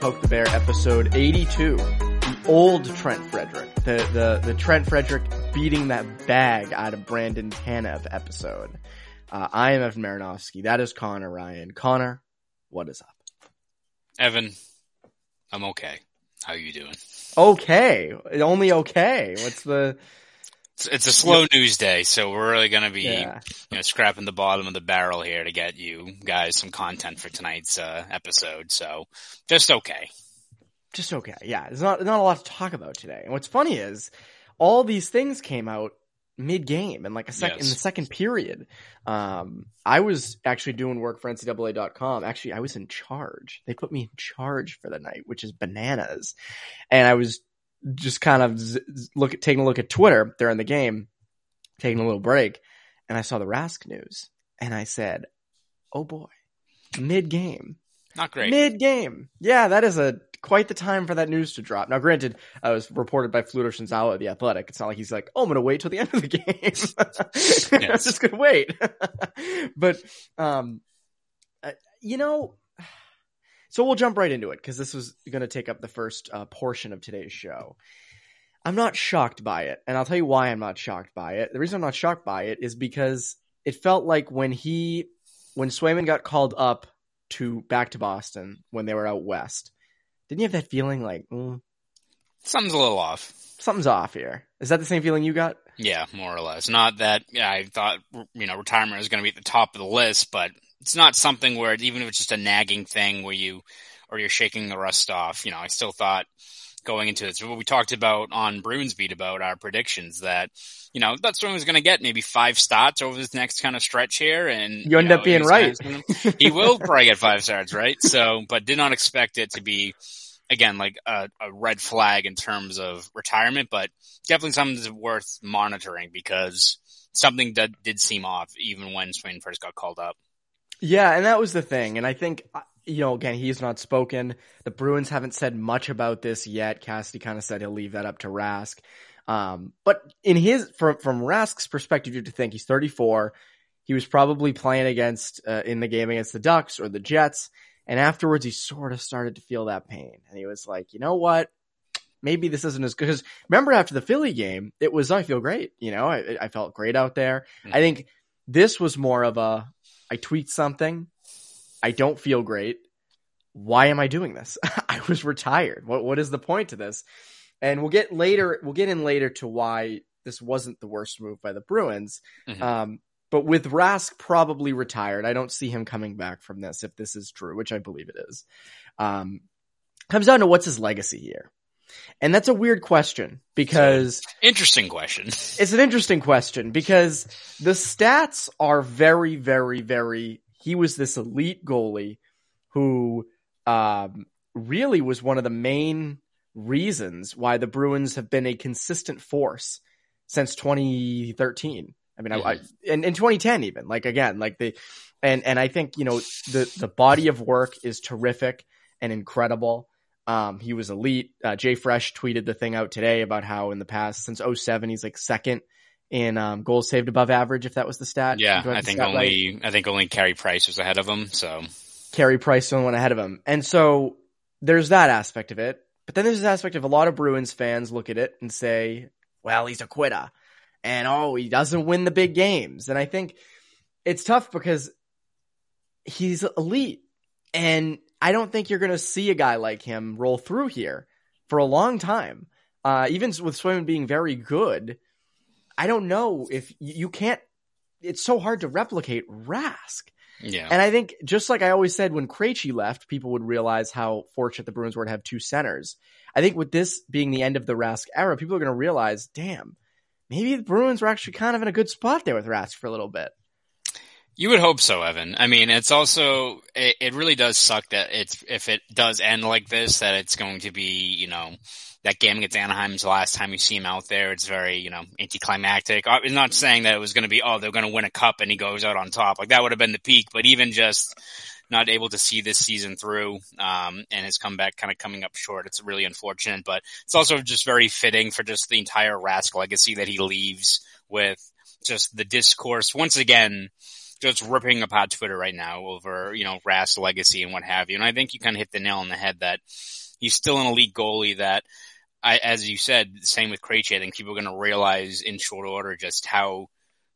Poke the Bear episode 82. The old Trent Frederick. The, the, the Trent Frederick beating that bag out of Brandon Tanev episode. Uh, I am Evan Marinofsky. That is Connor Ryan. Connor, what is up? Evan, I'm okay. How are you doing? Okay. Only okay. What's the, It's, it's a slow news day, so we're really going to be yeah. you know, scrapping the bottom of the barrel here to get you guys some content for tonight's uh, episode. So just okay. just okay. Yeah, there's not not a lot to talk about today. And what's funny is all these things came out mid game and like a second in the second period. Um, I was actually doing work for NCAA.com. Actually, I was in charge. They put me in charge for the night, which is bananas. And I was just kind of z- look at taking a look at Twitter during the game, taking a little break, and I saw the Rask news, and I said, "Oh boy, mid game." Not great. Mid game. Yeah, that is a quite the time for that news to drop. Now, granted, it was reported by Fluto Shinzawa at the Athletic. It's not like he's like, "Oh, I'm going to wait till the end of the game." I'm just going to wait. but, um, uh, you know, so we'll jump right into it because this was going to take up the first uh, portion of today's show. I'm not shocked by it, and I'll tell you why I'm not shocked by it. The reason I'm not shocked by it is because it felt like when he, when Swayman got called up to back to Boston when they were out west, didn't you have that feeling like mm, Something's a little off. something's off here? Is that the same feeling you got? Yeah, more or less. Not that yeah, I thought you know retirement was going to be at the top of the list, but it's not something where even if it's just a nagging thing where you or you're shaking the rust off. You know, I still thought going into this what we talked about on Bruins beat about our predictions that you know that Swing was going to get maybe five starts over this next kind of stretch here, and You end know, up being right. kind of- he will probably get five starts, right? So, but did not expect it to be again like a, a red flag in terms of retirement, but definitely something that's worth monitoring because something that did seem off even when Swain first got called up. Yeah, and that was the thing. And I think, uh, you know, again, he's not spoken. The Bruins haven't said much about this yet. Cassidy kind of said he'll leave that up to Rask. Um, but in his, from, from Rask's perspective, you have to think he's 34. He was probably playing against, uh, in the game against the Ducks or the Jets. And afterwards, he sort of started to feel that pain. And he was like, you know what? Maybe this isn't as good. Because remember, after the Philly game, it was, I feel great. You know, I, I felt great out there. I think this was more of a, I tweet something. I don't feel great. Why am I doing this? I was retired. What what is the point to this? And we'll get later. We'll get in later to why this wasn't the worst move by the Bruins. Mhm. Um, but with Rask probably retired, I don't see him coming back from this if this is true, which I believe it is. Um, comes down to what's his legacy here, and that's a weird question because Interesting question. it's an interesting question because the stats are very, very, very. He was this elite goalie who um, really was one of the main reasons why the Bruins have been a consistent force since 2013. I mean, I, I and in 2010 even like again like the and and I think you know the the body of work is terrific and incredible. Um, he was elite. Uh, Jay Fresh tweeted the thing out today about how in the past since 07 he's like second in um, goals saved above average if that was the stat. Yeah, I think stat right? only I think only Carey Price was ahead of him. So Carey Price only one ahead of him. And so there's that aspect of it. But then there's this aspect of a lot of Bruins fans look at it and say, well, he's a quitter. And oh, he doesn't win the big games. And I think it's tough because he's elite. And I don't think you're going to see a guy like him roll through here for a long time. Uh, even with Swayman being very good, I don't know if you you can't. It's so hard to replicate Rask. Yeah. And I think just like I always said when Krejci left, people would realize how fortunate the Bruins were to have two centers. I think with this being the end of the Rask era, people are going to realize, damn, maybe the Bruins were actually kind of in a good spot there with Rask for a little bit. You would hope so, Evan. I mean, it's also it, it really does suck that it's if it does end like this, that it's going to be you know that game against Anaheim's the last time you see him out there. It's very you know anticlimactic. I'm not saying that it was going to be oh they're going to win a cup and he goes out on top like that would have been the peak, but even just not able to see this season through um, and his comeback kind of coming up short. It's really unfortunate, but it's also just very fitting for just the entire Rask legacy that he leaves with just the discourse once again just ripping apart Twitter right now over, you know, Rask's legacy and what have you. And I think you kind of hit the nail on the head that he's still an elite goalie that I, as you said, same with Krejci, I think people are going to realize in short order just how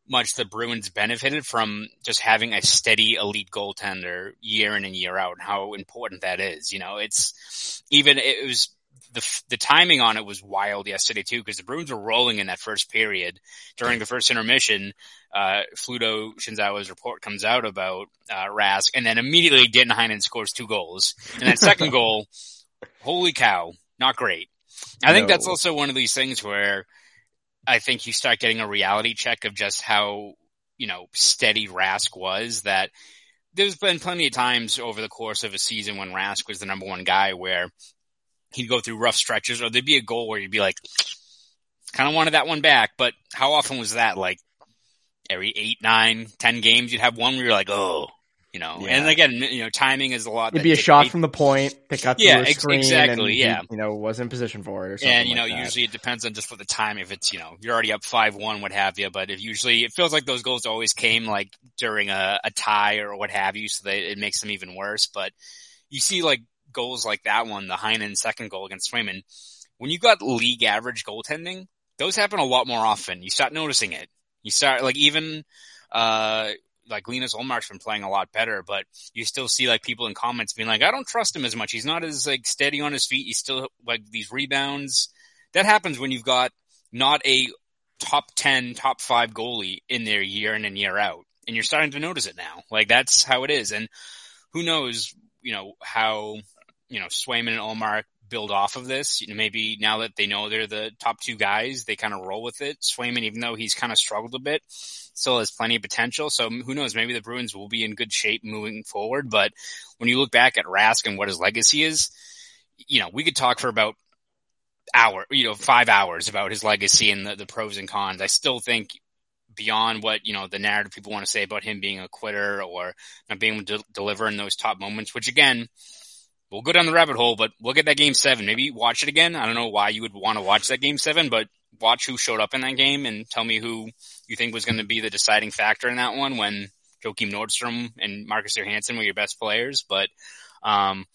much the Bruins benefited from just having a steady elite goaltender year in and year out and how important that is. You know, it's even, it was, the the timing on it was wild yesterday too because the Bruins were rolling in that first period during the first intermission. Uh, Fluto Shinzawa's report comes out about uh, Rask, and then immediately Danton scores two goals, and that second goal, holy cow, not great. I no. think that's also one of these things where I think you start getting a reality check of just how you know steady Rask was that there's been plenty of times over the course of a season when Rask was the number one guy where he'd go through rough stretches, or there'd be a goal where you'd be like, kind of wanted that one back. But how often was that? Like every eight, nine, ten games, you'd have one where you're like, oh, you know. Yeah. And again, you know, timing is a lot. It'd be a shot from the point that got yeah, a screen exactly, and yeah. you know, was in position for it or something. And you know, like usually it depends on just for the time. If it's you know you're already up five one, what have you. But if usually it feels like those goals always came like during a, a tie or what have you, so that it makes them even worse. But you see like goals like that one, the Heinen second goal against Swayman, when you got league average goaltending, those happen a lot more often. You start noticing it. You start like even uh like Linus Ullmark's been playing a lot better, but you still see like people in comments being like, I don't trust him as much. He's not as like steady on his feet. He's still like these rebounds. That happens when you've got not a top 10, top five goalie in there year in and year out. And you're starting to notice it now. Like that's how it is. And who knows, you know, how you know, Swayman and Ullmark build off of this. You know, maybe now that they know they're the top two guys, they kind of roll with it. Swayman, even though he's kind of struggled a bit, still has plenty of potential. So who knows? Maybe the Bruins will be in good shape moving forward. But when you look back at Rask and what his legacy is, you know, we could talk for about hour, you know, five hours about his legacy and the, the pros and cons. I still think beyond what you know the narrative people want to say about him being a quitter or not being able to deliver in those top moments, which again we'll go down the rabbit hole, but look at that game seven. Maybe watch it again. I don't know why you would want to watch that game seven, but watch who showed up in that game and tell me who you think was going to be the deciding factor in that one when Joakim Nordstrom and Marcus Johansson were your best players. But, um,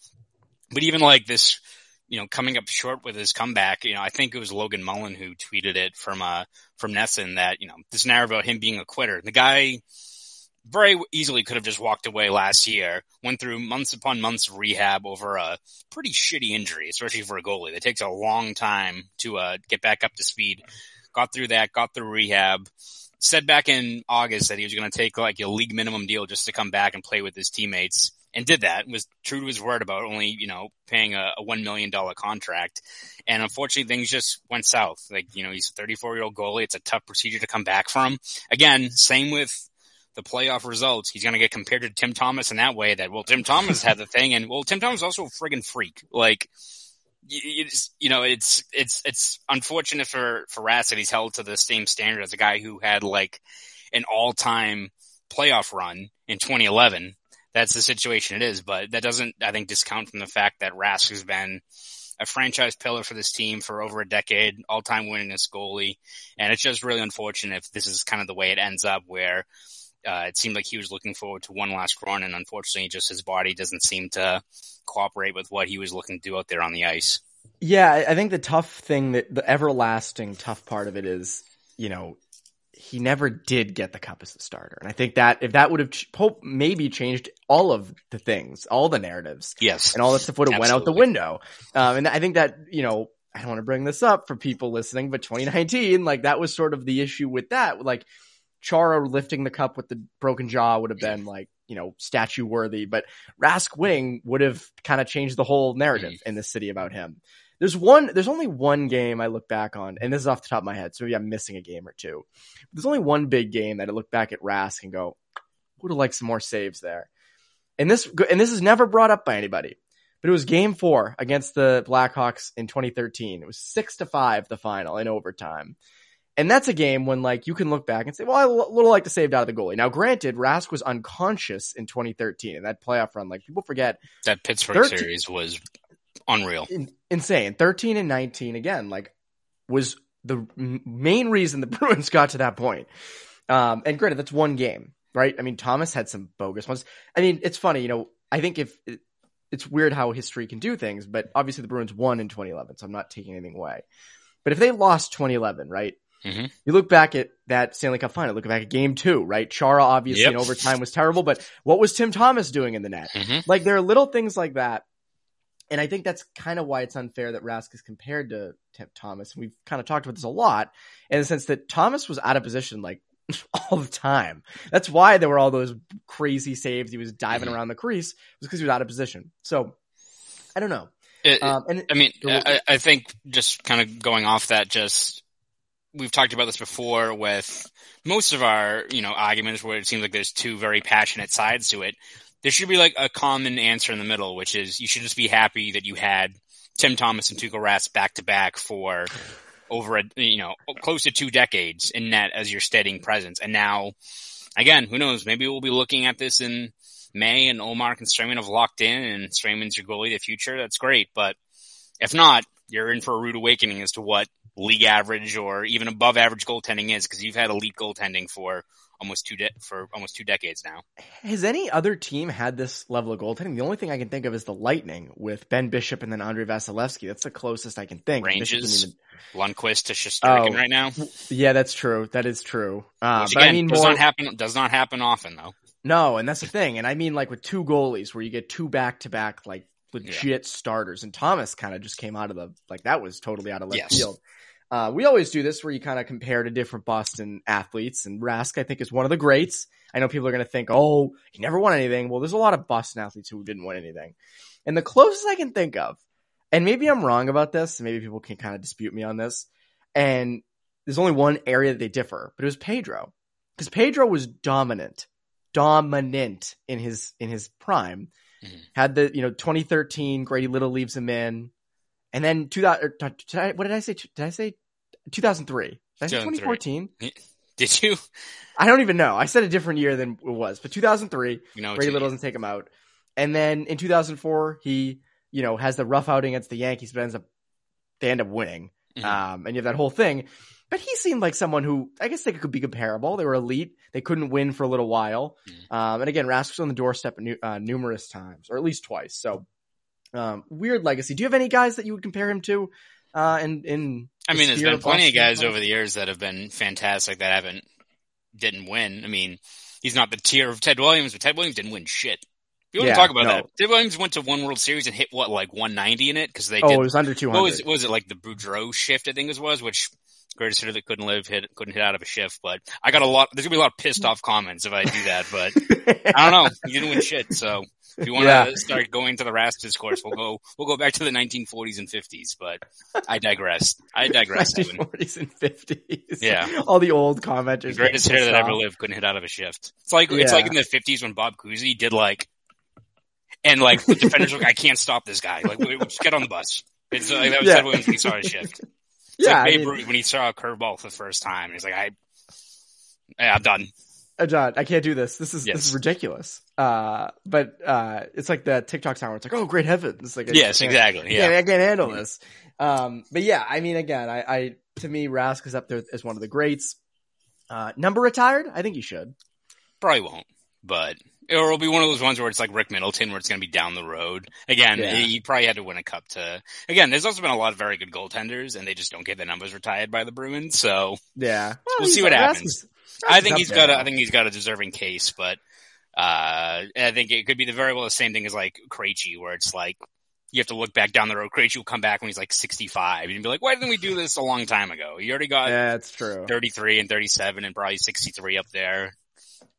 but even like this, you know, coming up short with his comeback, you know, I think it was Logan Mullen who tweeted it from, uh, from NESN that, you know, this narrative about him being a quitter. The guy, very easily could have just walked away last year. Went through months upon months of rehab over a pretty shitty injury, especially for a goalie. It takes a long time to uh, get back up to speed. Got through that, got through rehab. Said back in August that he was going to take like a league minimum deal just to come back and play with his teammates, and did that. Was true to his word about only you know paying a, a one million dollar contract, and unfortunately things just went south. Like you know he's a 34 year old goalie. It's a tough procedure to come back from. Again, same with the playoff results, he's going to get compared to Tim Thomas in that way that, well, Tim Thomas had the thing and, well, Tim Thomas is also a friggin' freak. Like, you, you know, it's, it's, it's unfortunate for, for Rask that he's held to the same standard as a guy who had like an all time playoff run in 2011. That's the situation it is, but that doesn't, I think, discount from the fact that Rask has been a franchise pillar for this team for over a decade, all time winningest goalie. And it's just really unfortunate if this is kind of the way it ends up where uh, it seemed like he was looking forward to one last run, and unfortunately, just his body doesn't seem to cooperate with what he was looking to do out there on the ice. Yeah, I think the tough thing that the everlasting tough part of it is, you know, he never did get the cup as the starter, and I think that if that would have ch- maybe changed all of the things, all the narratives, yes, and all that stuff would have went out the window. Um, and I think that you know, I don't want to bring this up for people listening, but 2019, like that was sort of the issue with that, like Chara lifting the cup with the broken jaw would have been like you know, statue worthy, but Rask winning would have kind of changed the whole narrative in the city about him. There's one, there's only one game I look back on, and this is off the top of my head, so maybe I'm missing a game or two. There's only one big game that I look back at Rask and go, would have liked some more saves there. And this, and this is never brought up by anybody, but it was game four against the Blackhawks in 2013. It was six to five, the final in overtime. And that's a game when like you can look back and say, well, I would like to saved out of the goalie. Now, granted, Rask was unconscious in 2013 in that playoff run. Like people forget that Pittsburgh 13, series was unreal, in, insane. 13 and 19 again, like was the main reason the Bruins got to that point. Um, and granted, that's one game, right? I mean, Thomas had some bogus ones. I mean, it's funny, you know. I think if it, it's weird how history can do things, but obviously the Bruins won in 2011, so I'm not taking anything away. But if they lost 2011, right? Mm-hmm. You look back at that Stanley Cup final, look back at game two, right? Chara obviously yep. in overtime was terrible, but what was Tim Thomas doing in the net? Mm-hmm. Like there are little things like that. And I think that's kind of why it's unfair that Rask is compared to Tim Thomas. And we've kind of talked about this a lot in the sense that Thomas was out of position like all the time. That's why there were all those crazy saves. He was diving mm-hmm. around the crease was because he was out of position. So I don't know. It, um, and I mean, I, I think just kind of going off that, just we've talked about this before with most of our, you know, arguments where it seems like there's two very passionate sides to it. There should be like a common answer in the middle, which is you should just be happy that you had Tim Thomas and Tuukka Rask back to back for over a, you know, close to two decades in net as your steadying presence. And now, again, who knows? Maybe we'll be looking at this in May and Ullmark and Swayman have locked in and Swayman's your goalie of the future. That's great. But if not, you're in for a rude awakening as to what league average or even above average goaltending is because you've had elite goaltending for almost two de- for almost two decades now. Has any other team had this level of goaltending? The only thing I can think of is the Lightning with Ben Bishop and then Andrei Vasilevskiy. That's the closest I can think. Rangers even... Lundqvist to Shesterkin oh, right now. Yeah, that's true. That is true. Uh, Which, again, but I mean, does more... not happen. Does not happen often though. No, and that's the thing. And I mean, like with two goalies, where you get two back to back, like legit yeah. starters. And Thomas kind of just came out of the like that was totally out of left yes. field. Uh, we always do this where you kind of compare to different Boston athletes, and Rask I think is one of the greats. I know people are going to think, oh, he never won anything. Well, there's a lot of Boston athletes who didn't win anything, and the closest I can think of, and maybe I'm wrong about this, maybe people can kind of dispute me on this, and there's only one area that they differ, but it was Pedro, because Pedro was dominant, dominant in his in his prime. Mm-hmm. Had the you know 2013 Grady Little leaves him in, and then 2000. what did I say? Did I say 2003? Did I say 2014? Did you? I don't even know. I said a different year than it was, but 2003. You know, Grady Little doesn't take him out, and then in 2004 he you know has the rough outing against the Yankees, but ends up they end up winning. Mm-hmm. Um, and you have that whole thing. But he seemed like someone who I guess they could be comparable. They were elite. They couldn't win for a little while. Mm-hmm. Um, and again, Rask was on the doorstep uh, numerous times, or at least twice. So um, weird legacy. Do you have any guys that you would compare him to? Uh, in in I mean, there's been plenty of guys over the years that have been fantastic that haven't didn't win. I mean, he's not the tier of Ted Williams, but Ted Williams didn't win shit. You want to talk about no. that? Ted Williams went to one World Series and hit what, like 190 in it because they. Oh, did, it was under 200. What was, what was it like the Boudreau shift? I think it was, which greatest hitter that couldn't live hit couldn't hit out of a shift. But I got a lot. There's gonna be a lot of pissed off comments if I do that. But I don't know. You didn't win shit, so if you want to yeah. start going to the Rask discourse, we'll go we'll go back to the 1940s and 50s. But I digress. I digress. 1940s and 50s. Yeah, all the old commenters. The greatest hitter that ever lived couldn't hit out of a shift. It's like yeah. it's like in the 50s when Bob Cousy did like, and like the defenders were like, I can't stop this guy. Like, just get on the bus. It's like that was yeah. saw his shift. It's yeah, like Babe I mean, Ruth when he saw a curveball for the first time. He's like, I, yeah, I'm done. Uh, John, I can't do this. This is yes. this is ridiculous. Uh, but uh, it's like the TikTok sound where it's like, oh, great heavens! It's like, yes, exactly. Yeah, I can't handle this. Um, but yeah, I mean, again, I, I to me, Rask is up there as one of the greats. Uh, number retired? I think he should. Probably won't, but or it'll be one of those ones where it's like Rick Middleton, where it's going to be down the road. Again, yeah. he probably had to win a cup to. Again, there's also been a lot of very good goaltenders, and they just don't get the numbers retired by the Bruins. So yeah, well, we'll see what happens. I think he's got a, I think he's got a deserving case, but uh, I think it could be the very well the same thing as like Krejci, where it's like you have to look back down the road. Krejci will come back when he's like 65 and be like, why didn't we do this a long time ago? You already got yeah, that's true. 33 and 37 and probably 63 up there.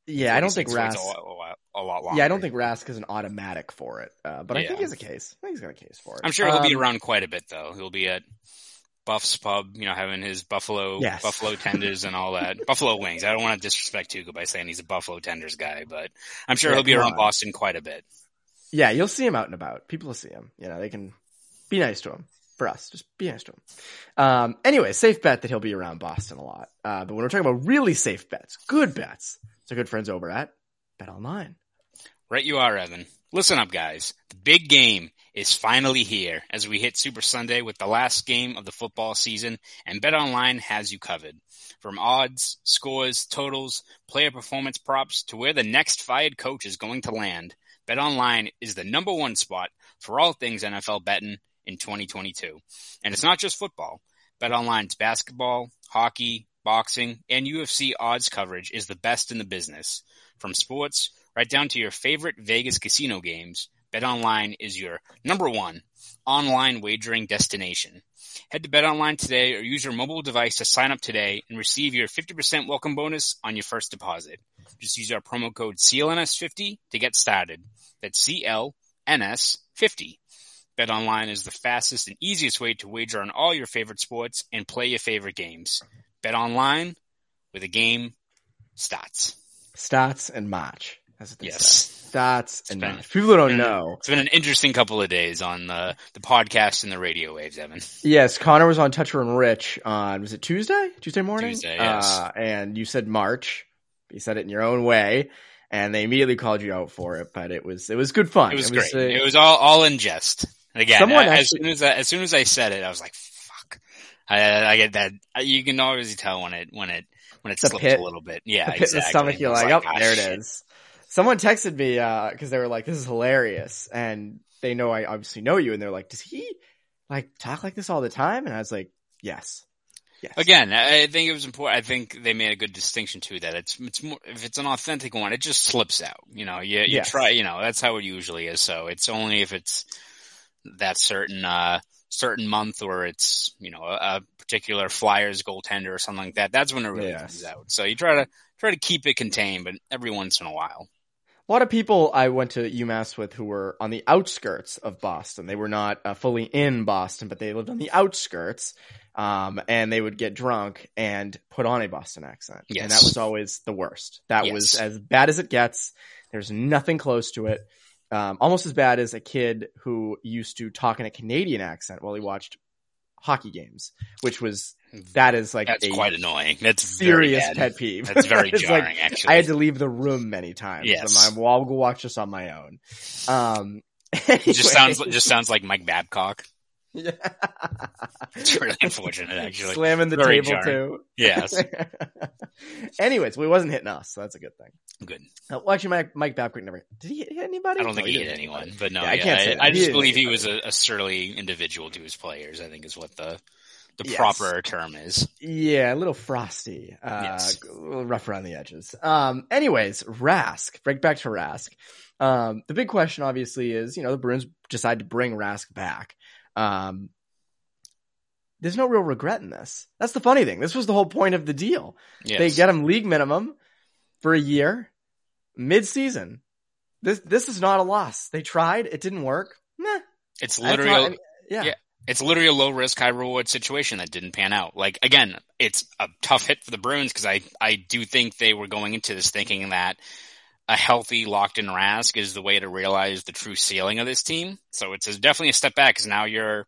Yeah, I don't think Rask a, lot, a lot longer. Yeah, I don't think Rask is an automatic for it, uh, but I think Yeah. he has a case. I think he's got a case for it. I'm sure he'll be Um, around quite a bit though. He'll be at Buff's pub, you know, having his buffalo Yes. buffalo tenders and all that. buffalo wings. I don't want to disrespect Tuukka by saying he's a buffalo tenders guy, but I'm sure Yeah, he'll be around on. Boston quite a bit. Yeah, you'll see him out and about. People will see him. You know, they can be nice to him. For us, just be nice to him. Um, anyway, safe bet that he'll be around Boston a lot. Uh, but when we're talking about really safe bets, good bets, our good friends over at Bet Online. Right you are, Evan. Listen up, guys. The big game is finally here as we hit Super Sunday with the last game of the football season, and BetOnline has you covered. From odds, scores, totals, player performance props to where the next fired coach is going to land, BetOnline is the number one spot for all things NFL betting in 2022. And it's not just football. BetOnline's basketball, hockey, boxing, and UFC odds coverage is the best in the business. From sports right down to your favorite Vegas casino games, BetOnline is your number one online wagering destination. Head to BetOnline today or use your mobile device to sign up today and receive your 50% welcome bonus on your first deposit. Just use our promo code CLNS50 to get started. That's CLNS50. BetOnline is the fastest and easiest way to wager on all your favorite sports and play your favorite games. BetOnline, with a game starts. Stats and match. That's what they Yes. Stats and been- match. People who don't know. It's been an interesting couple of days on the, the podcast and the radio waves, Evan. Yes, Connor was on Toucher and Rich on, was it Tuesday? Tuesday morning? Tuesday, yes. Uh, and you said March. You said it in your own way. And they immediately called you out for it, but it was, it was good fun. It was uh, great. it was all, all in jest. And Again, Someone as actually- soon as I, as soon as I said it, I was like! I, I get that. You can always tell when it when it when it The slips pit- a little bit. Yeah, the pit in the stomach, you're It's like, oh, "Ah, there shit." it is. Someone texted me, uh, cause they were like, this is hilarious. And they know I obviously know you. And they're like, does he like talk like this all the time? And I was like, yes. Yes. Again, I think it was important. I think they made a good distinction too. That it's it's more if it's an authentic one, it just slips out. You know, you you Yes. try. You know, that's how it usually is. So it's only if it's that certain uh certain month or it's you know a, a particular Flyers goaltender or something like that. That's when it really Yes. comes out. So you try to try to keep it contained, but every once in a while. A lot of people I went to UMass with who were on the outskirts of Boston. They were not uh, fully in Boston, but they lived on the outskirts. Um, and they would get drunk and put on a Boston accent. Yes. And that was always the worst. That was as bad as it gets. There's nothing close to it. Um, almost as bad as a kid who used to talk in a Canadian accent while he watched hockey games, which was, that is like That's quite annoying. That's serious pet peeve. That's very It's like, jarring, actually. I had to leave the room many times. Yes. I'm well, I'll go watch this on my own. Um, It just sounds just sounds like Mike Babcock. Yeah. It's really unfortunate, actually. Slamming the Very table jarring. too. Yes, Anyways, well, wasn't hitting us, so that's a good thing. good. Uh, well, actually, Mike, Mike Babcock never did he hit anybody? I don't think No, he hit didn't anyone, but no, Yeah, yeah, I can't say. I, just didn't believe he was a, a surly individual to his players. I think is what the the Yes. proper term is. Yeah, a little frosty. Uh, Yes. a little rough around the edges. Um, anyways, Rask, break back to Rask. Um, the big question obviously is, you know, the Bruins decide to bring Rask back. Um, there's no real regret in this. That's the funny thing. This was the whole point of the deal. Yes. They get him league minimum for a year, mid season. This, this is not a loss. They tried. It didn't work. It's literally not- I mean, yeah. yeah. it's literally a low risk, high reward situation that didn't pan out. Like again, it's a tough hit for the Bruins because I I do think they were going into this thinking that a healthy locked in Rask is the way to realize the true ceiling of this team. So it's definitely a step back because now you're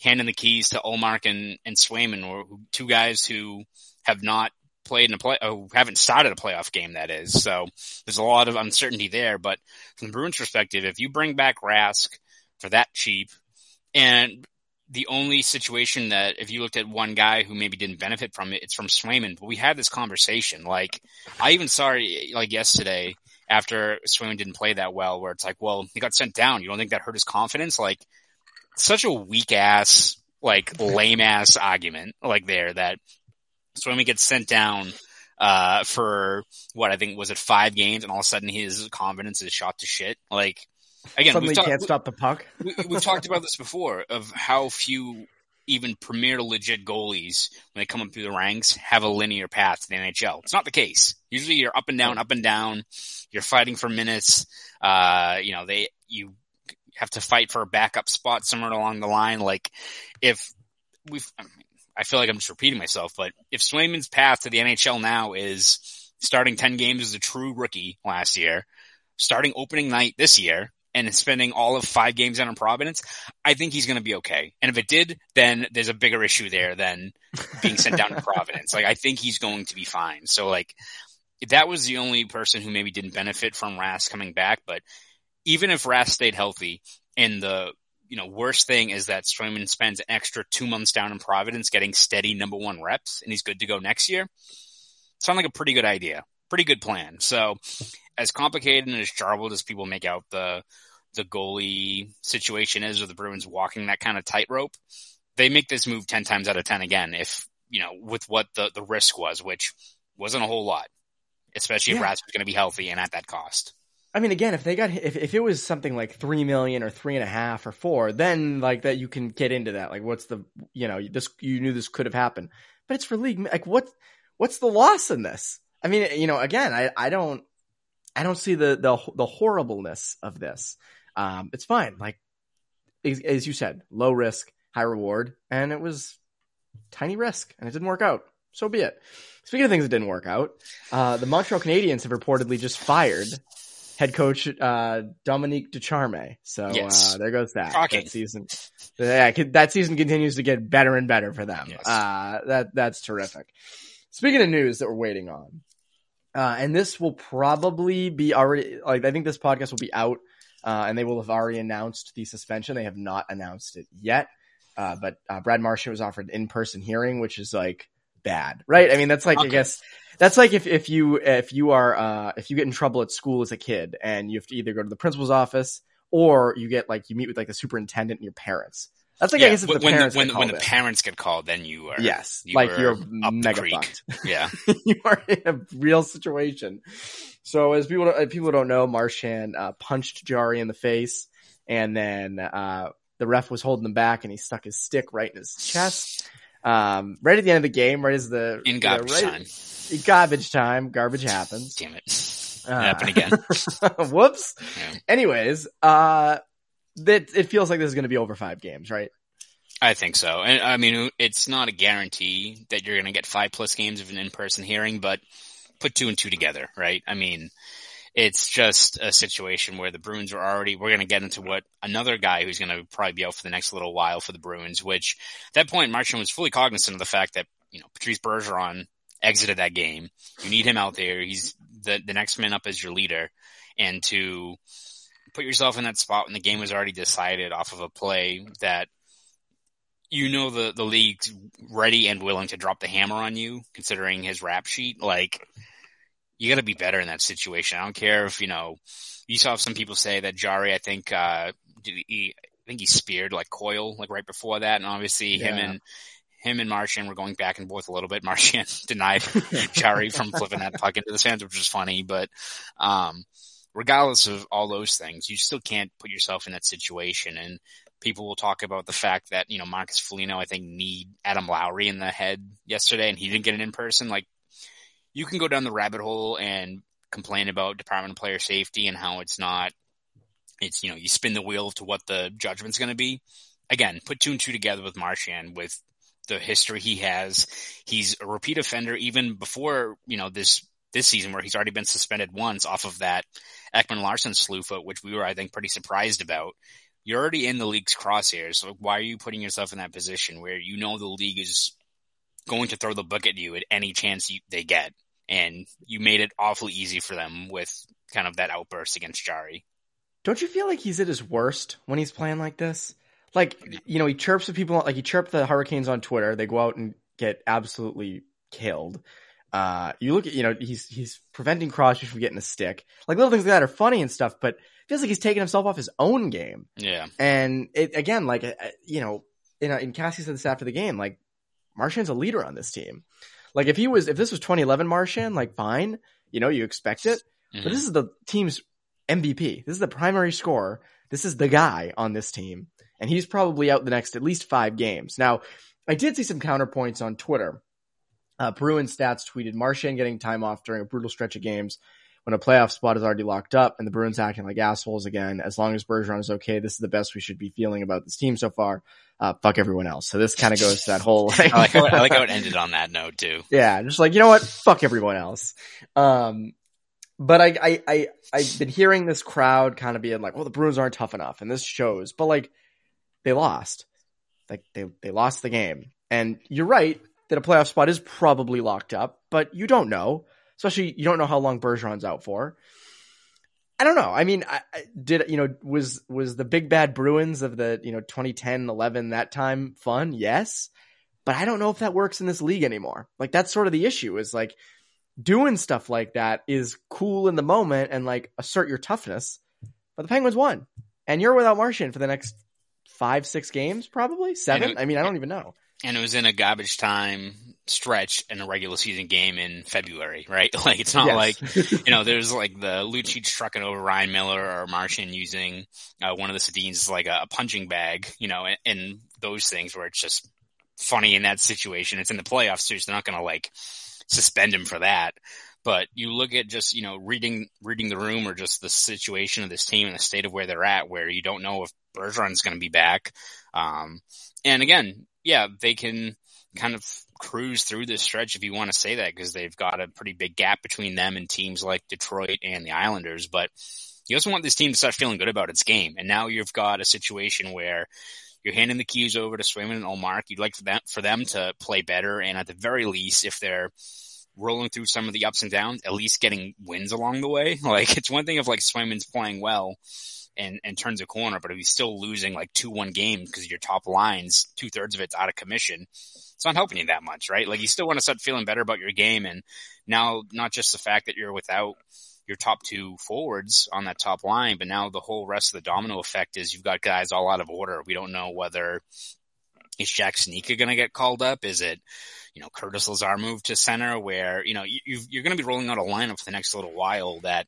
handing the keys to Ullmark and and Swayman, two guys who have not played in a play, who haven't started a playoff game. That is, so there's a lot of uncertainty there. But from the Bruins' perspective, if you bring back Rask for that cheap, and the only situation that if you looked at one guy who maybe didn't benefit from it, it's from Swayman. But we had this conversation. Like I even saw it like yesterday after Swayman didn't play that well, where it's like, well, he got sent down. You don't think that hurt his confidence? Like such a weak ass, like lame ass argument like there that Swayman gets sent down uh for what I think was it five games and all of a sudden his confidence is shot to shit. Like again, Suddenly talked- can't stop the puck. we, we've talked about this before of how few even premier legit goalies, when they come up through the ranks, have a linear path to the NHL. It's not the case. Usually you're up and down, up and down. You're fighting for minutes. Uh, you know, they, you have to fight for a backup spot somewhere along the line. Like if we've, I feel like I'm just repeating myself, but if Swayman's path to the NHL now is starting 10 games as a true rookie last year, starting opening night this year, and spending all of five games down in Providence, I think he's going to be okay. And if it did, then there's a bigger issue there than being sent down to Providence. Like I think he's going to be fine. So like that was the only person who maybe didn't benefit from Rask coming back. But even if Rask stayed healthy, and the you know worst thing is that Swayman spends an extra two months down in Providence getting steady number one reps, and he's good to go next year. Sound like a pretty good idea, pretty good plan. So as complicated and as jarbled as people make out the the goalie situation is, or the Bruins walking that kind of tightrope, they make this move ten times out of ten again. If you know with what the the risk was, which wasn't a whole lot, especially if yeah. Rask was going to be healthy and at that cost. I mean, again, if they got if if it was something like three million or three and a half or four, then like that you can get into that. Like, what's the you know this you knew this could have happened, but it's for league. Like, what what's the loss in this? I mean, you know, again, I I don't I don't see the the the horribleness of this. Um, it's fine. Like as, as you said, low risk, high reward, and it was tiny risk, and it didn't work out. So be it. Speaking of things that didn't work out, uh, the Montreal Canadiens have reportedly just fired head coach uh, Dominique Ducharme. So yes. uh, there goes that. That season, yeah, that season continues to get better and better for them. Yes. Uh, that that's terrific. Speaking of news that we're waiting on, uh, and this will probably be already like I think this podcast will be out, uh, and they will have already announced the suspension. They have not announced it yet, uh, but Brad Marchand was offered an in person hearing, which is like bad, right? I mean, that's like okay. I guess that's like if, if you if you are uh, if you get in trouble at school as a kid and you have to either go to the principal's office or you get like you meet with like the superintendent and your parents. That's like yeah, I guess if the when parents the, when, when the parents get called, then you are yes, you like you're mega fucked. Yeah, you are in a real situation. So as people as people don't know, Marchand uh, punched Jarry in the face, and then uh, the ref was holding him back, and he stuck his stick right in his chest. Um, right at the end of the game, right as the in garbage right, time garbage time. Garbage happens. Damn it. Uh, happen again. whoops. Yeah. Anyways, uh, that it feels like this is going to be over five games, right? I think so. And I mean, it's not a guarantee that you're going to get five plus games of an in-person hearing, but put two and two together, right? I mean, it's just a situation where the Bruins are already, we're going to get into what another guy who's going to probably be out for the next little while for the Bruins, which at that point, Marchand was fully cognizant of the fact that, you know, Patrice Bergeron exited that game. You need him out there. He's the, the next man up as your leader. And to put yourself in that spot when the game was already decided off of a play that you know the, the league's ready and willing to drop the hammer on you, considering his rap sheet, like you gotta be better in that situation. I don't care if, you know, you saw some people say that Jarry. I think, uh, he, I think he speared like Coyle like right before that. And obviously yeah. him and, him and Marchand were going back and forth a little bit. Marchand denied Jarry from flipping that puck into the stands, which was funny. But um, regardless of all those things, you still can't put yourself in that situation. And people will talk about the fact that you know Marcus Foligno, I think, need Adam Lowry in the head yesterday, and he didn't get it in person. Like you can go down the rabbit hole and complain about Department of Player Safety and how it's not. It's you know you spin the wheel to what the judgment's going to be. Again, put two and two together with Marchand with the history he has. He's a repeat offender even before, you know, this, this season where he's already been suspended once off of that Ekman-Larsson slew foot, which we were, I think, pretty surprised about. You're already in the league's crosshairs. So why are you putting yourself in that position where you know the league is going to throw the book at you at any chance you, they get? And you made it awfully easy for them with kind of that outburst against Jarry. Don't you feel like he's at his worst when he's playing like this? like you know he chirps with people like he chirped the Hurricanes on Twitter. They go out and get absolutely killed. Uh, you look at you know he's he's preventing Crosby from getting a stick. Like little things like that are funny and stuff, but feels like he's taking himself off his own game. Yeah, and it again like you know in in Cassie said this after the game like Marchand's a leader on this team. Like if he was if this was 2011 Marchand, like fine, you know you expect it, mm-hmm. but this is the team's MVP. This is the primary scorer. This is the guy on this team and he's probably out the next at least five games. Now, I did see some counterpoints on Twitter. Uh, Bruin Stats tweeted Marchand getting time off during a brutal stretch of games when a playoff spot is already locked up and the Bruins acting like assholes again. As long as Bergeron is okay, this is the best we should be feeling about this team so far. Uh, fuck everyone else. So this kind of goes to that whole. Like, I, like how, I like how it ended on that note too. Yeah, just like you know what, fuck everyone else. Um, but I, I, I, I've been hearing this crowd kind of being like, well, the Bruins aren't tough enough, and this shows. But like, they lost. Like they, they lost the game, and you're right that a playoff spot is probably locked up, but you don't know. Especially, you don't know how long Bergeron's out for. I don't know. I mean, I, I did you know was was the big bad Bruins of the you know 2010, 11 that time fun? Yes, but I don't know if that works in this league anymore. Like that's sort of the issue. Is like doing stuff like that is cool in the moment and like assert your toughness. But the Penguins won, and you're without Marchand for the next five, six games, probably seven. It, I mean, I don't even know. And it was in a garbage time stretch in a regular season game in February, right? Like it's not yes. like you know there's like the Lucic trucking over Ryan Miller or Marchand using uh, one of the Sedins like a, a, punching bag, you know, and, and, those things where it's just funny in that situation. It's in the playoffs too, so they're not going to like suspend him for that. But you look at just you know reading reading the room or just the situation of this team and the state of where they're at, where you don't know if Bergeron's going to be back. Um, and again, yeah, they can kind of cruise through this stretch if you want to say that because they've got a pretty big gap between them and teams like Detroit and the Islanders. But you also want this team to start feeling good about its game. And now you've got a situation where you're handing the keys over to Swayman and Ullmark. You'd like for them, for them to play better. And at the very least, if they're rolling through some of the ups and downs, at least getting wins along the way. Like it's one thing if like Swayman's playing well and, and turns a corner, but if he's still losing like two one games because your top lines, two thirds of it's out of commission, it's not helping you that much, right? Like you still want to start feeling better about your game. And now not just the fact that you're without your top two forwards on that top line, but now the whole rest of the domino effect is you've got guys all out of order. We don't know whether is Jack Studnicka going to get called up? Is it, you know, Curtis Lazar moved to center where, you know, you, are going to be rolling out a lineup for the next little while that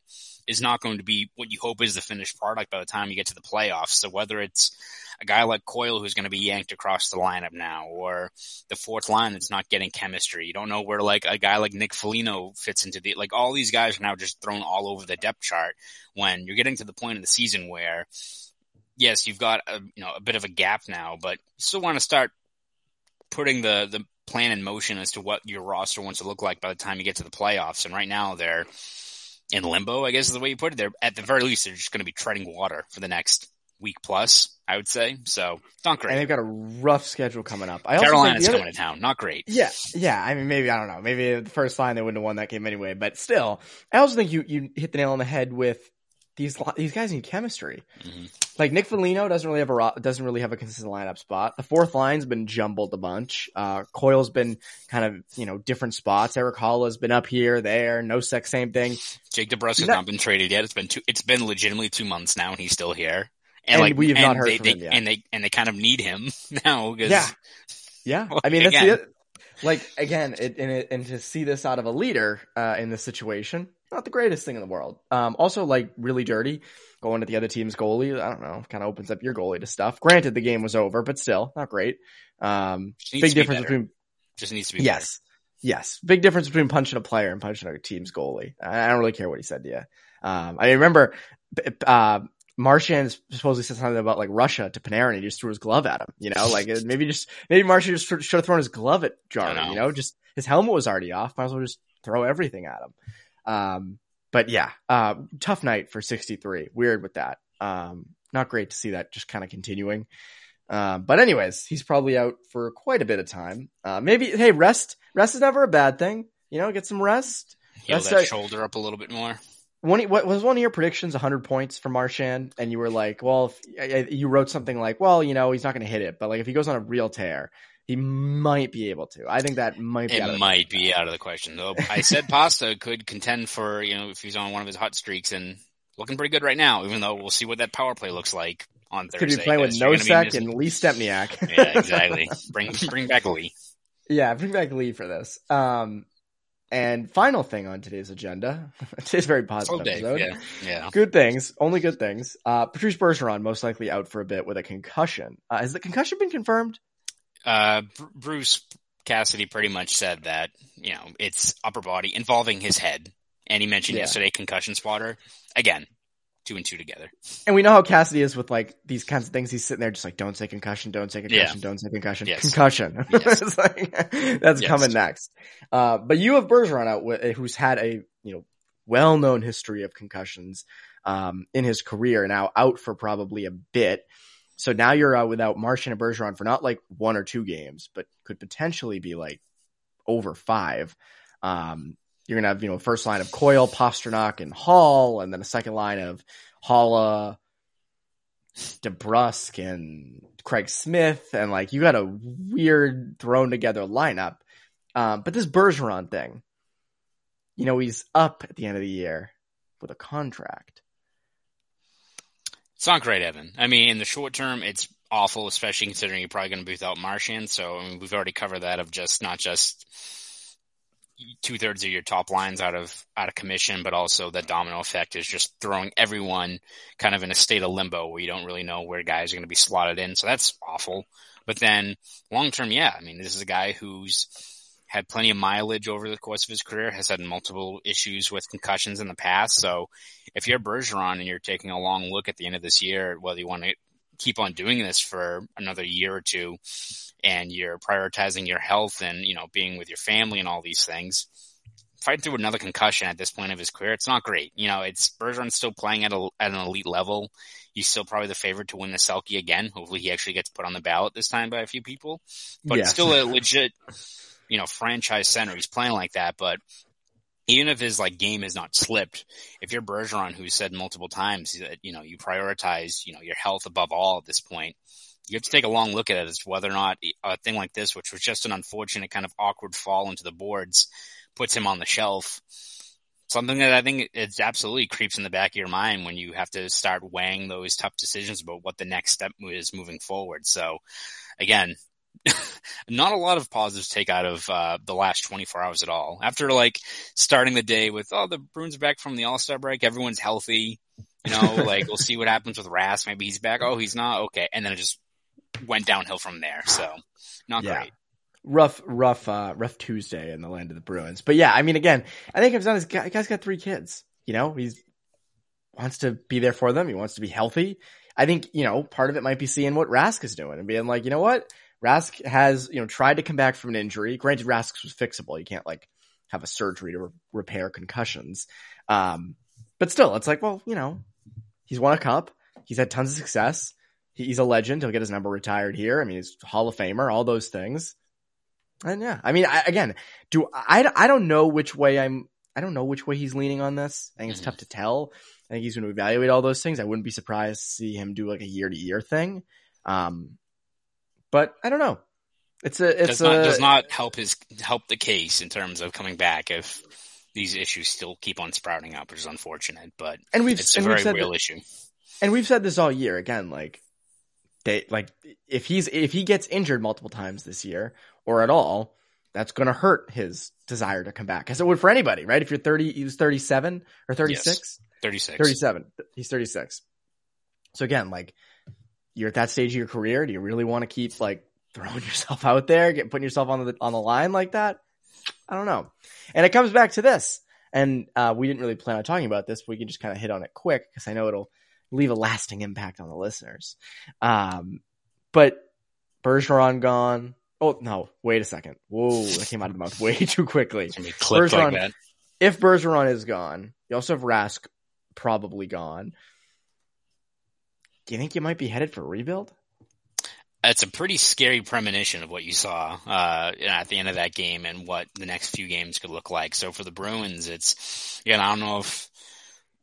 is not going to be what you hope is the finished product by the time you get to the playoffs. So whether it's a guy like Coyle who's going to be yanked across the lineup now, or the fourth line that's not getting chemistry. You don't know where like a guy like Nick Foligno fits into the like all these guys are now just thrown all over the depth chart when you're getting to the point of the season where yes, you've got a you know a bit of a gap now, but you still want to start putting the the plan in motion as to what your roster wants to look like by the time you get to the playoffs. And right now they're in limbo, I guess is the way you put it. They're at the very least they're just going to be treading water for the next week plus, I would say. So not great. And they've got a rough schedule coming up. I Carolina's other, coming to town. Not great. Yeah, yeah. I mean, maybe I don't know. Maybe the first line they wouldn't have won that game anyway. But still, I also think you you hit the nail on the head with these these guys need chemistry. Mm-hmm. Like Nick Foligno doesn't really have a doesn't really have a consistent lineup spot. The fourth line's been jumbled a bunch. Uh, Coyle's been kind of you know different spots. Erik Haula's been up here, there. Nosek, same thing. Jake DeBrusk has no. not been traded yet. It's been two. It's been legitimately two months now, and he's still here. And, and like we have not heard they, from they, him yet. And they and they kind of need him now. yeah, yeah. I mean, that's the like again, it, and it, and to see this out of a leader uh, in this situation, not the greatest thing in the world. Um, also, like really dirty going to the other team's goalie. I don't know, kind of opens up your goalie to stuff. Granted, the game was over, but still not great. Um, big difference between just needs to be yes, better. yes, big difference between punching a player and punching a team's goalie. I don't really care what he said to you. Um, I remember uh, supposedly said something about like Russia to Panarin. He just threw his glove at him. You know, like maybe just maybe Marchand just should have thrown his glove at Jarman. You know, just his helmet was already off. Might as well just throw everything at him. Um, but yeah, uh, tough night for 63. Weird with that. Um, not great to see that just kind of continuing. Um, but anyways, he's probably out for quite a bit of time. Uh, maybe, hey, rest, rest is never a bad thing. You know, get some rest. Heal rest that shoulder up a little bit more. One, what was one of your predictions 100 points for Marchand? And you were like, well, if, you wrote something like, well, you know, he's not going to hit it, but like if he goes on a real tear, he might be able to. I think that might be. It might be out of the question, though. I said Pasta could contend for you know if he's on one of his hot streaks and looking pretty good right now. Even though we'll see what that power play looks like on Thursday. Could be playing with Nosek and Lee Stempniak. yeah, exactly. Bring bring back Lee. Yeah, bring back Lee for this. Um, and final thing on today's agenda. today's very positive Day, episode. Yeah, yeah. Good things, only good things. Uh, Patrice Bergeron most likely out for a bit with a concussion. Uh, has the concussion been confirmed? Uh, Bruce Cassidy pretty much said that you know it's upper body involving his head, and he mentioned Yeah. yesterday concussion spotter. Again, two and two together. And we know how Cassidy is with like these kinds of things. He's sitting there just like, don't say concussion, don't say concussion, don't say concussion, Yes. concussion. Yes. like, that's Yes. coming next. Uh, but you have Bergeron out who's had a, you know, well-known history of concussions, um, in his career now out for probably a bit. So now you're uh, without Marchand and Bergeron for not like one or two games, but could potentially be like over five. Um, you're gonna have you know first line of Coyle, Pastrnak, and Hall, and then a second line of Haula, DeBrusk, and Craig Smith, and like you got a weird thrown together lineup. Um, but this Bergeron thing, you know, he's up at the end of the year with a contract. It's not great, Evan. I mean, in the short term, it's awful, especially considering you're probably going to be without Marchand. So I mean, we've already covered that of just not just two thirds of your top lines out of out of commission, but also the domino effect is just throwing everyone kind of in a state of limbo where you don't really know where guys are going to be slotted in. So that's awful. But then long term, yeah, I mean, this is a guy who's had plenty of mileage over the course of his career, has had multiple issues with concussions in the past. So if you're Bergeron and you're taking a long look at the end of this year, whether you want to keep on doing this for another year or two and you're prioritizing your health and, you know, being with your family and all these things, fighting through another concussion at this point of his career, it's not great. You know, it's Bergeron's still playing at a, at an elite level. He's still probably the favorite to win the Selke again. Hopefully he actually gets put on the ballot this time by a few people, but it's still a legit, you know, franchise center. He's playing like that, but even if his like game has not slipped, if you're Bergeron, who said multiple times that you know you prioritize you know your health above all at this point, you have to take a long look at it as whether or not a thing like this, which was just an unfortunate kind of awkward fall into the boards, puts him on the shelf. Something that I think it's absolutely creeps in the back of your mind when you have to start weighing those tough decisions about what the next step is moving forward. So, again, not a lot of positives take out of uh, the last 24 hours at all. After like starting the day with, oh, the Bruins are back from the All Star break, everyone's healthy. You know, like we'll see what happens with Rask. Maybe he's back. Oh, he's not. Okay, and then it just went downhill from there. So, not Yeah. great. rough, rough, uh, rough Tuesday in the land of the Bruins. But yeah, I mean, again, I think it comes down to this guy, guy's got three kids. You know, he's wants to be there for them. He wants to be healthy. I think, you know, part of it might be seeing what Rask is doing and being like, you know what? Rask has, you know, tried to come back from an injury. Granted, Rask was fixable. You can't like have a surgery to re- repair concussions. Um, but still, it's like, well, you know, he's won a cup. He's had tons of success. He- He's a legend. He'll get his number retired here. I mean, he's Hall of Famer, all those things. And yeah, I mean, I, again, do I, I don't know which way I'm, I don't know which way he's leaning on this. I think it's tough to tell. I think he's going to evaluate all those things. I wouldn't be surprised to see him do like a year to year thing. Um, but I don't know. It's a, it's does not a, does not help his help the case in terms of coming back if these issues still keep on sprouting up, which is unfortunate. But and we've, it's a and we've very said real that- issue. and we've said this all year again like they like if he's if he gets injured multiple times this year or at all that's going to hurt his desire to come back as it would for anybody right if you're 30 he was 37 or 36 Thirty six. 37 he's 36 so again like you're at that stage of your career do you really want to keep like throwing yourself out there get putting yourself on the on the line like that? I don't know. And it comes back to this and uh, we didn't really plan on talking about this but we can just kind of hit on it quick because i know it'll leave a lasting impact on the listeners. Um but bergeron gone. Oh no wait a second. Whoa that came out of the mouth way too quickly. It's gonna be clipped Bergeron- like if Bergeron is gone, you also have Rask probably gone. Do you think you might be headed for rebuild? It's a pretty scary premonition of what you saw uh, at the end of that game and what the next few games could look like. So for the Bruins, it's again, I don't know if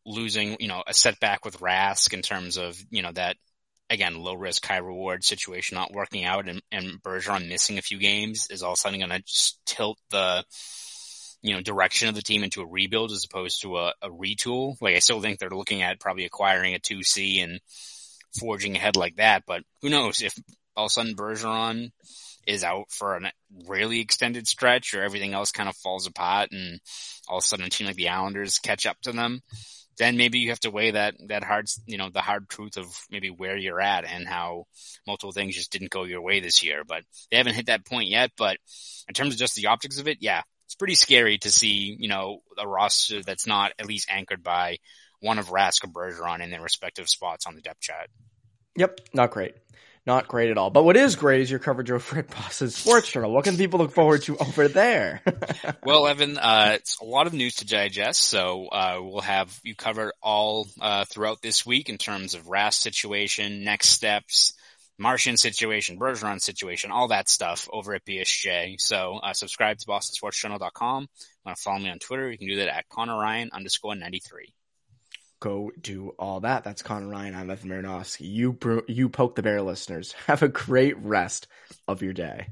losing, you know, a setback with Rask in terms of you know that again low risk high reward situation not working out and, and Bergeron missing a few games is all of a sudden going to tilt the you know direction of the team into a rebuild as opposed to a, a retool. Like I still think they're looking at probably acquiring a two C and forging ahead like that, but who knows if all of a sudden Bergeron is out for a really extended stretch or everything else kind of falls apart and all of a sudden a team like the Islanders catch up to them, then maybe you have to weigh that, that hard, you know, the hard truth of maybe where you're at and how multiple things just didn't go your way this year. But they haven't hit that point yet. But in terms of just the optics of it, yeah, it's pretty scary to see, you know, a roster that's not at least anchored by one of Rask or Bergeron in their respective spots on the depth chart. Yep, not great. Not great at all. But what is great is your coverage of Fred Boss's Sports Journal. What can people look forward to over there? well, Evan, uh, it's a lot of news to digest, so uh, we'll have you covered all uh, throughout this week in terms of Rask situation, next steps, Marchand situation, Bergeron situation, all that stuff over at BSJ. So uh, subscribe to BostonSportsJournal.com. Want to follow me on Twitter? You can do that at Conor Ryan underscore ninety three go do all that. That's Conor Ryan. I'm Evan Marinofsky. You, you poke the bear listeners. Have a great rest of your day.